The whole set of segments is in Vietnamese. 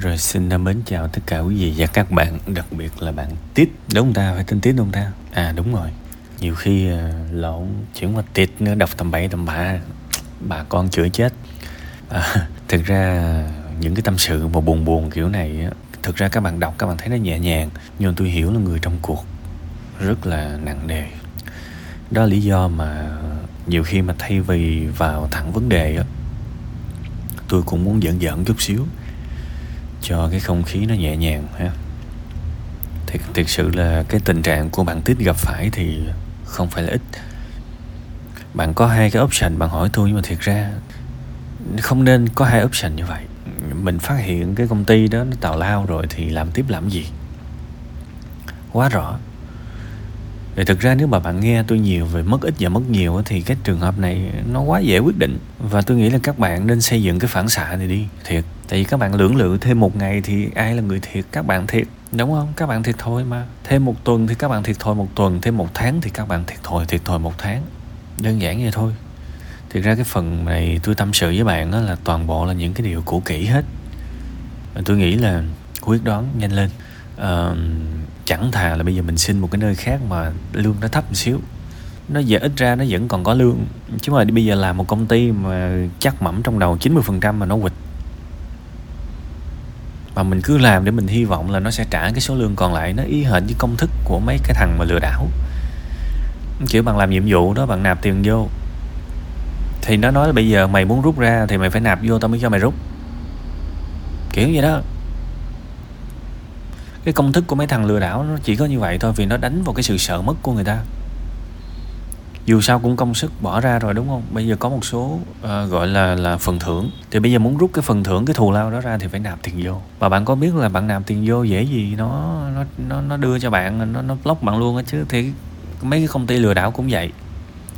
Rồi xin mến chào tất cả quý vị và các bạn Đặc biệt là bạn Tít. Đúng không ta? Phải tên Tít đúng không ta? À đúng rồi. Nhiều khi uh, lộn chuyển qua Tít nữa đọc tầm bậy tầm bạ Bà con chữa chết. À, Thực ra những cái tâm sự mà buồn buồn kiểu này Thực ra các bạn đọc các bạn thấy nó nhẹ nhàng Nhưng tôi hiểu là người trong cuộc Rất là nặng nề. Đó là lý do mà Nhiều khi mà thay vì vào thẳng vấn đề á Tôi cũng muốn giỡn giỡn chút xíu cho cái không khí nó nhẹ nhàng ha. Thiệt thiệt sự là cái tình trạng của bạn tít gặp phải thì không phải là ít. Bạn có hai cái option, bạn hỏi tôi nhưng mà thiệt ra không nên có hai option như vậy. Mình phát hiện cái công ty đó nó tào lao rồi thì làm tiếp làm gì? Quá rõ. Thì thực ra nếu mà bạn nghe tôi nhiều về mất ít và mất nhiều thì cái trường hợp này nó quá dễ quyết định. Và tôi nghĩ là các bạn nên xây dựng cái phản xạ này đi, thiệt tại vì các bạn lưỡng lự thêm một ngày thì ai là người thiệt? Các bạn thiệt đúng không? Các bạn thiệt thôi mà. Thêm một tuần thì các bạn thiệt thôi một tuần. Thêm một tháng thì các bạn thiệt thôi thiệt thôi một tháng. Đơn giản vậy thôi. Thực ra cái phần này tôi tâm sự với bạn đó là toàn bộ là những cái điều cũ kỹ hết. Tôi nghĩ là quyết đoán nhanh lên. À, chẳng thà là bây giờ mình xin một cái nơi khác mà lương nó thấp một xíu. Nó giờ ít ra nó vẫn còn có lương. Chứ mà bây giờ làm một công ty mà chắc mẩm trong đầu 90% mà nó quỵt và mình cứ làm để mình hy vọng là nó sẽ trả cái số lương còn lại. Nó ý hệt với công thức của mấy cái thằng mà lừa đảo. Kiểu bằng làm nhiệm vụ đó, bạn nạp tiền vô. Thì nó nói là bây giờ mày muốn rút ra thì mày phải nạp vô tao mới cho mày rút. Kiểu vậy đó. Cái công thức của mấy thằng lừa đảo nó chỉ có như vậy thôi vì nó đánh vào cái sự sợ mất của người ta dù sao cũng công sức bỏ ra rồi đúng không? Bây giờ có một số uh, gọi là là phần thưởng. Thì bây giờ muốn rút cái phần thưởng cái thù lao đó ra thì phải nạp tiền vô. Và bạn có biết là bạn nạp tiền vô dễ gì? Nó nó nó nó đưa cho bạn nó nó block bạn luôn á chứ. Thì mấy cái công ty lừa đảo cũng vậy.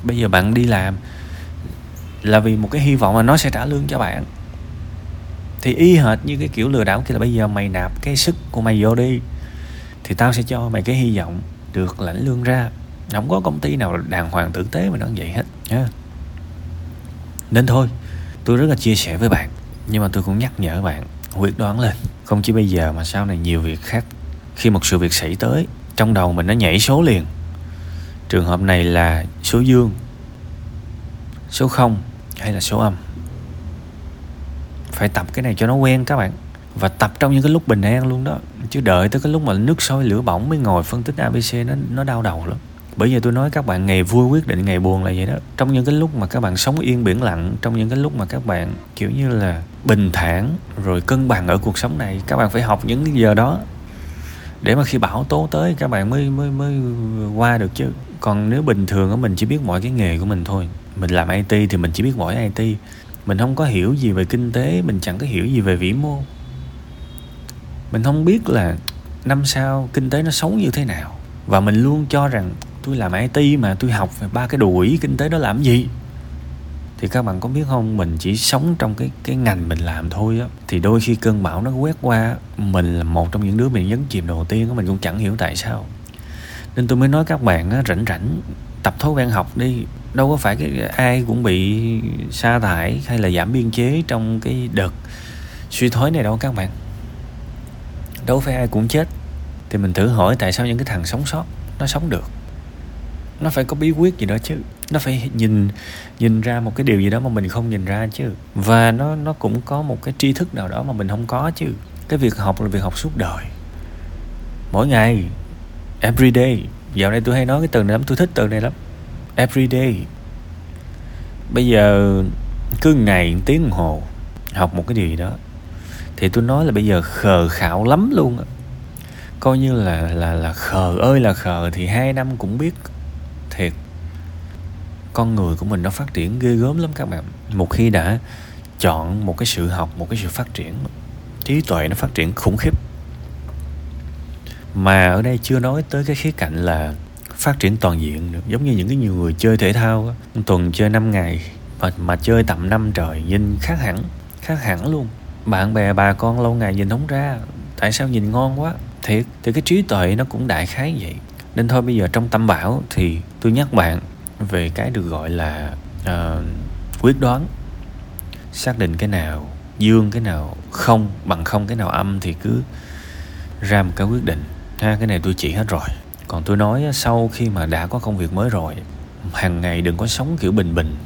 Bây giờ bạn đi làm là vì một cái hy vọng là nó sẽ trả lương cho bạn. Thì y hệt như cái kiểu lừa đảo kia là bây giờ mày nạp cái sức của mày vô đi thì tao sẽ cho mày cái hy vọng được lãnh lương ra không có công ty nào đàng hoàng tử tế mà nó vậy hết nha nên thôi, tôi rất là chia sẻ với bạn, nhưng mà tôi cũng nhắc nhở bạn, quyết đoán lên. Không chỉ bây giờ mà sau này nhiều việc khác, khi một sự việc xảy tới, trong đầu mình nó nhảy số liền. Trường hợp này là số dương, số không hay là số âm? Phải tập cái này cho nó quen các bạn, và tập trong những cái lúc bình an luôn đó. Chứ đợi tới cái lúc mà nước sôi lửa bỏng mới ngồi, phân tích abc nó nó đau đầu lắm bởi vì tôi nói các bạn ngày vui quyết định, ngày buồn là vậy đó. Trong những cái lúc mà các bạn sống yên biển lặng, trong những cái lúc mà các bạn, kiểu như là, bình thản, rồi cân bằng ở cuộc sống này, các bạn phải học những giờ đó để mà khi bão tố tới, các bạn mới mới mới qua được chứ. Còn nếu bình thường á, mình chỉ biết mọi cái nghề của mình thôi. Mình làm it thì mình chỉ biết mỗi it mình không có hiểu gì về kinh tế, mình chẳng có hiểu gì về vĩ mô. Mình không biết là năm sau kinh tế nó xấu như thế nào. Và mình luôn cho rằng tôi làm IT mà, tôi học về ba cái đuổi kinh tế đó làm gì? Thì các bạn có biết không, mình chỉ sống trong cái cái ngành mình làm thôi á. Thì đôi khi cơn bão nó quét qua, mình là một trong những đứa bị nhấn chìm đầu tiên mình cũng chẳng hiểu tại sao. Nên tôi mới nói các bạn á, rảnh rảnh, tập thói quen học đi. Đâu có phải cái ai cũng bị sa thải hay là giảm biên chế trong cái đợt suy thoái này đâu các bạn. Đâu phải ai cũng chết. Thì mình thử hỏi tại sao những cái thằng sống sót nó sống được? Nó phải có bí quyết gì đó chứ. Nó phải nhìn nhìn ra một cái điều gì đó mà mình không nhìn ra chứ. Và nó nó cũng có một cái tri thức nào đó mà mình không có chứ. Cái việc học là việc học suốt đời. Mỗi ngày, every day. Dạo này tôi hay nói cái từ này lắm, tôi thích từ này lắm. Every day. Bây giờ cứ ngày tiếng đồng hồ học một cái điều gì đó, thì tôi nói là bây giờ khờ khảo lắm luôn coi như là là là khờ ơi là khờ thì hai năm cũng biết thiệt con người của mình nó phát triển ghê gớm lắm các bạn. Một khi đã chọn một cái sự học một cái sự phát triển trí tuệ nó phát triển khủng khiếp. Mà ở đây chưa nói tới cái khía cạnh là phát triển toàn diện được giống như những cái nhiều người chơi thể thao tuần chơi 5 ngày mà, mà chơi tầm năm trời nhìn khác hẳn khác hẳn luôn. Bạn bè bà con lâu ngày nhìn không ra tại sao nhìn ngon quá? Thiệt thì cái trí tuệ nó cũng đại khái vậy nên thôi bây giờ trong tâm bảo thì tôi nhắc bạn về cái được gọi là uh, quyết đoán. Xác định cái nào dương cái nào không bằng không cái nào âm thì cứ ra một cái quyết định. Ha cái này tôi chỉ hết rồi. Còn tôi nói sau khi mà đã có công việc mới rồi hàng ngày đừng có sống kiểu bình bình.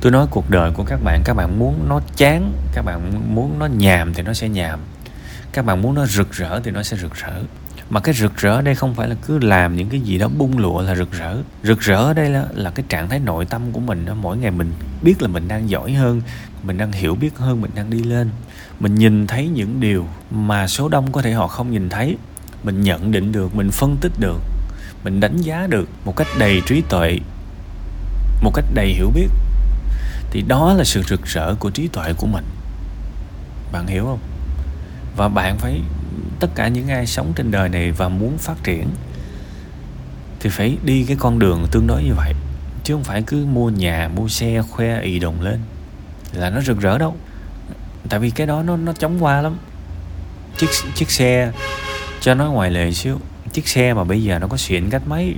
Tôi nói cuộc đời của các bạn các bạn muốn nó chán các bạn muốn nó nhàm thì nó sẽ nhàm. Các bạn muốn nó rực rỡ thì nó sẽ rực rỡ mà cái rực rỡ ở đây không phải là cứ làm những cái gì đó bung lụa là rực rỡ. Rực rỡ ở đây là, là cái trạng thái nội tâm của mình đó. mỗi ngày mình biết là mình đang giỏi hơn mình đang hiểu biết hơn mình đang đi lên. Mình nhìn thấy những điều mà số đông có thể họ không nhìn thấy. Mình nhận định được mình phân tích được mình đánh giá được một cách đầy trí tuệ một cách đầy hiểu biết. Thì đó là sự rực rỡ của trí tuệ của mình. Bạn hiểu không? Và bạn phải, tất cả những ai sống trên đời này và muốn phát triển, thì phải đi cái con đường tương đối như vậy. Chứ không phải cứ mua nhà, mua xe, khoe ì đồng lên là nó rực rỡ đâu. Tại vì cái đó nó nó chóng qua lắm. Chiếc chiếc xe, cho nó ngoài lề xíu. Chiếc xe mà bây giờ nó có xịn cách mấy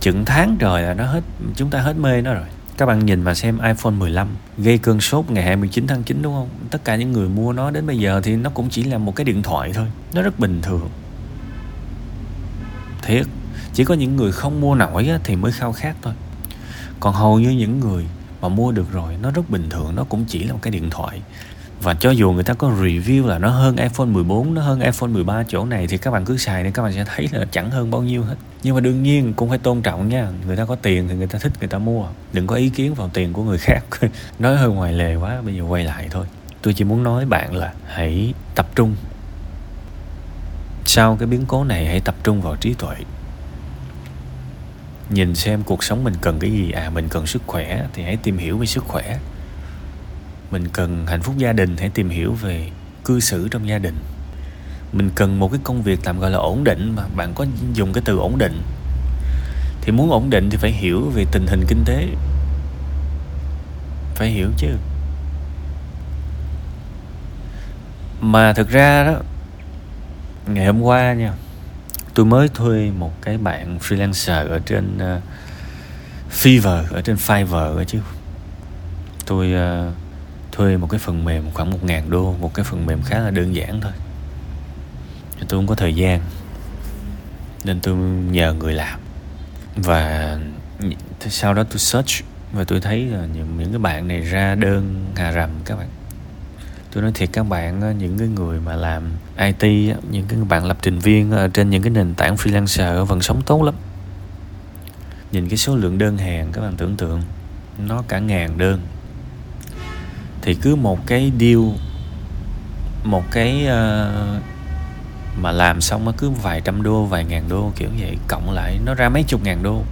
chừng tháng trời là nó hết, chúng ta hết mê nó rồi các bạn nhìn và xem iPhone 15 gây cơn sốt ngày 29 tháng 9 đúng không? Tất cả những người mua nó đến bây giờ thì nó cũng chỉ là một cái điện thoại thôi. Nó rất bình thường. Thiệt, chỉ có những người không mua nổi thì mới khao khát thôi. Còn hầu như những người mà mua được rồi nó rất bình thường, nó cũng chỉ là một cái điện thoại và cho dù người ta có review là nó hơn iPhone 14 nó hơn iPhone 13 chỗ này thì các bạn cứ xài đi, các bạn sẽ thấy là chẳng hơn bao nhiêu hết. Nhưng mà đương nhiên cũng phải tôn trọng nha, người ta có tiền thì người ta thích, người ta mua. Đừng có ý kiến vào tiền của người khác. Nói hơi ngoài lề quá, bây giờ quay lại thôi. Tôi chỉ muốn nói bạn là hãy tập trung. Sau cái biến cố này hãy tập trung vào trí tuệ. Nhìn xem cuộc sống mình cần cái gì à mình cần sức khỏe thì hãy tìm hiểu về sức khỏe mình cần hạnh phúc gia đình hãy tìm hiểu về cư xử trong gia đình. Mình cần một cái công việc tạm gọi là ổn định mà bạn có dùng cái từ ổn định. Thì muốn ổn định thì phải hiểu về tình hình kinh tế. Phải hiểu chứ. Mà thực ra đó ngày hôm qua nha tôi mới thuê một cái bạn freelancer ở trên uh, Fiverr ở trên Fiverr chứ. Tôi uh, thuê một cái phần mềm khoảng một ngàn đô một cái phần mềm khá là đơn giản thôi. Tôi không có thời gian nên tôi nhờ người làm. Và sau đó tôi search và tôi thấy là những, những cái bạn này ra đơn hà rầm các bạn. Tôi nói thiệt các bạn những cái người mà làm IT những cái bạn lập trình viên ở trên những cái nền tảng freelancer vẫn sống tốt lắm. Nhìn cái số lượng đơn hàng các bạn tưởng tượng nó cả ngàn đơn thì cứ một cái deal một cái uh, mà làm xong nó cứ vài trăm đô vài ngàn đô kiểu vậy. Cộng lại nó ra mấy chục ngàn đô.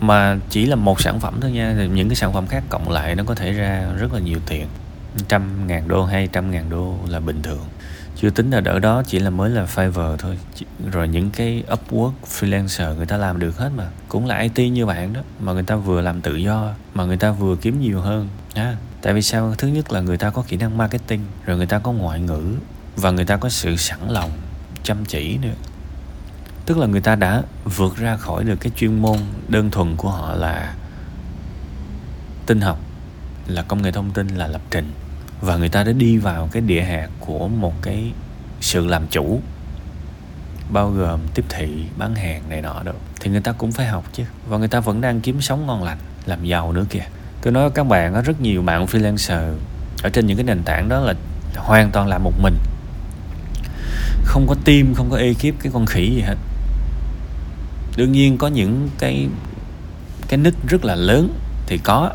Mà chỉ là một sản phẩm thôi nha. Thì những cái sản phẩm khác cộng lại nó có thể ra rất là nhiều tiền. Trăm ngàn đô hay trăm ngàn đô là bình thường chưa tính là đỡ đó chỉ là mới là Fiverr thôi. Rồi những cái Upwork freelancer người ta làm được hết mà. Cũng là IT như bạn đó mà người ta vừa làm tự do mà người ta vừa kiếm nhiều hơn à, tại vì sao? Thứ nhất là người ta có kỹ năng marketing rồi người ta có ngoại ngữ và người ta có sự sẵn lòng chăm chỉ nữa. Tức là người ta đã vượt ra khỏi được cái chuyên môn đơn thuần của họ là tinh học là công nghệ thông tin là lập trình và người ta đã đi vào cái địa hạt của một cái sự làm chủ, bao gồm tiếp thị, bán hàng này nọ được thì người ta cũng phải học chứ. Và người ta vẫn đang kiếm sống ngon lành, làm giàu nữa kìa. Tôi nói các bạn, có rất nhiều bạn freelancer ở trên những cái nền tảng đó là hoàn toàn làm một mình. Không có team, không có ekip, cái con khỉ gì hết. Đương nhiên có những cái cái nick rất là lớn thì có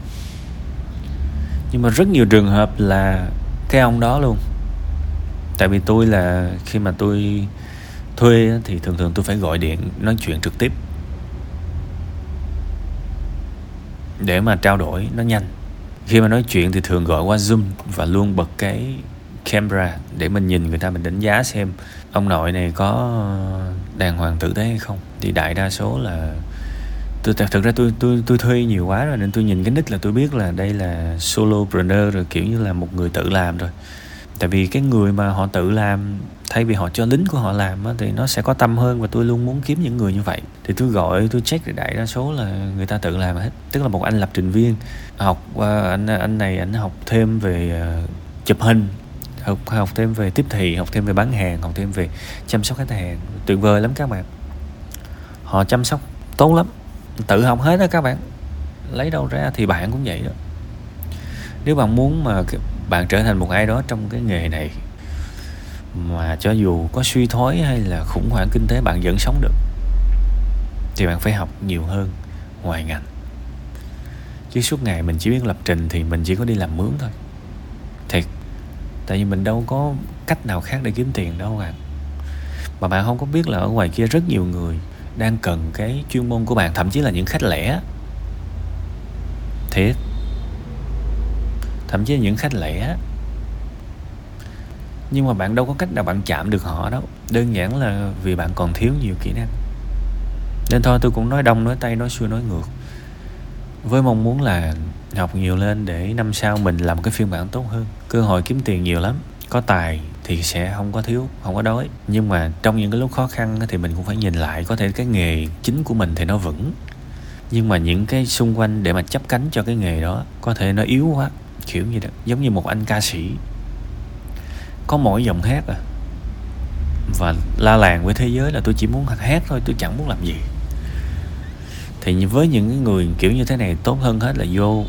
nhưng mà rất nhiều trường hợp là cái ông đó luôn. Tại vì tôi là khi mà tôi thuê thì thường thường tôi phải gọi điện nói chuyện trực tiếp. Để mà trao đổi nó nhanh. Khi mà nói chuyện thì thường gọi qua zoom và luôn bật cái camera để mình nhìn người ta, mình đánh giá xem ông nội này có đàng hoàng tử tế hay không. Thì đại đa số là tôi thật ra tôi tôi tôi thuê nhiều quá rồi nên tôi nhìn cái nick là tôi biết là đây là solopreneur rồi, kiểu như là một người tự làm rồi. Tại vì cái người mà họ tự làm, thay vì họ cho lính của họ làm thì nó sẽ có tâm hơn và tôi luôn muốn kiếm những người như vậy. Thì tôi gọi, tôi check thì đại đa số là người ta tự làm hết. Tức là một anh lập trình viên, học anh anh này anh học thêm về ờ, chụp hình, học học thêm về tiếp thị, học thêm về bán hàng, học thêm về chăm sóc khách hàng. Tuyệt vời lắm các bạn. Họ chăm sóc tốt lắm tự học hết đó các bạn. Lấy đâu ra thì bạn cũng vậy đó. Nếu bạn muốn mà bạn trở thành một ai đó trong cái nghề này, mà cho dù có suy thoái hay là khủng hoảng kinh tế, bạn vẫn sống được, thì bạn phải học nhiều hơn ngoài ngành. Chứ suốt ngày mình chỉ biết lập trình thì mình chỉ có đi làm mướn thôi. Thiệt, tại vì mình đâu có cách nào khác để kiếm tiền đâu bạn. Mà bạn không có biết là ở ngoài kia rất nhiều người đang cần cái chuyên môn của bạn, thậm chí là những khách lẻ. Thiệt. Thậm chí là những khách lẻ. Nhưng mà bạn đâu có cách nào bạn chạm được họ đâu. Đơn giản là vì bạn còn thiếu nhiều kỹ năng. Nên thôi, tôi cũng nói đông, nói tay nói xuôi, nói ngược. Với mong muốn là học nhiều lên để năm sau mình làm cái phiên bản tốt hơn. Cơ hội kiếm tiền nhiều lắm. Có tài thì sẽ không có thiếu, không có đói. Nhưng mà trong những cái lúc khó khăn thì mình cũng phải nhìn lại, có thể cái nghề chính của mình thì nó vững. Nhưng mà những cái xung quanh để mà chấp cánh cho cái nghề đó, có thể nó yếu quá, kiểu như đó, giống như một anh ca sĩ. Có mỗi giọng hát à. Và la làng với thế giới là tôi chỉ muốn hát thôi, tôi chẳng muốn làm gì. Thì với những người kiểu như thế này, tốt hơn hết là vô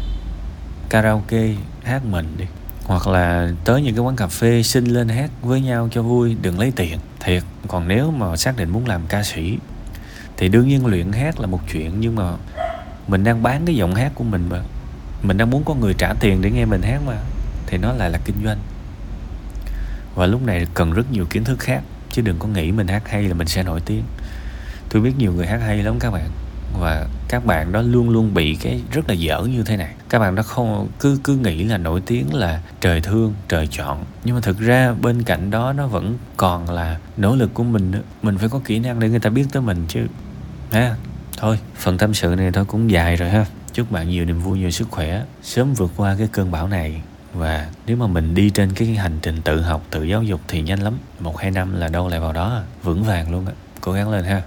karaoke, hát mình đi hoặc là tới những cái quán cà phê xin lên hát với nhau cho vui, đừng lấy tiền. Thiệt, còn nếu mà xác định muốn làm ca sĩ, thì đương nhiên luyện hát là một chuyện, nhưng mà mình đang bán cái giọng hát của mình mà. Mình đang muốn có người trả tiền để nghe mình hát mà, thì nó lại là kinh doanh. Và lúc này cần rất nhiều kiến thức khác, chứ đừng có nghĩ mình hát hay là mình sẽ nổi tiếng. Tôi biết nhiều người hát hay lắm các bạn và các bạn đó luôn luôn bị cái rất là dở như thế này. Các bạn đó không, cứ cứ nghĩ là nổi tiếng là trời thương, trời chọn. Nhưng mà thực ra bên cạnh đó nó vẫn còn là nỗ lực của mình nữa. mình phải có kỹ năng để người ta biết tới mình chứ. Ha? Thôi, phần tâm sự này thôi cũng dài rồi ha. Chúc bạn nhiều niềm vui, nhiều sức khỏe. Sớm vượt qua cái cơn bão này. Và nếu mà mình đi trên cái hành trình tự học, tự giáo dục thì nhanh lắm. Một hai năm là đâu lại vào đó. Vững vàng luôn á. Cố gắng lên ha.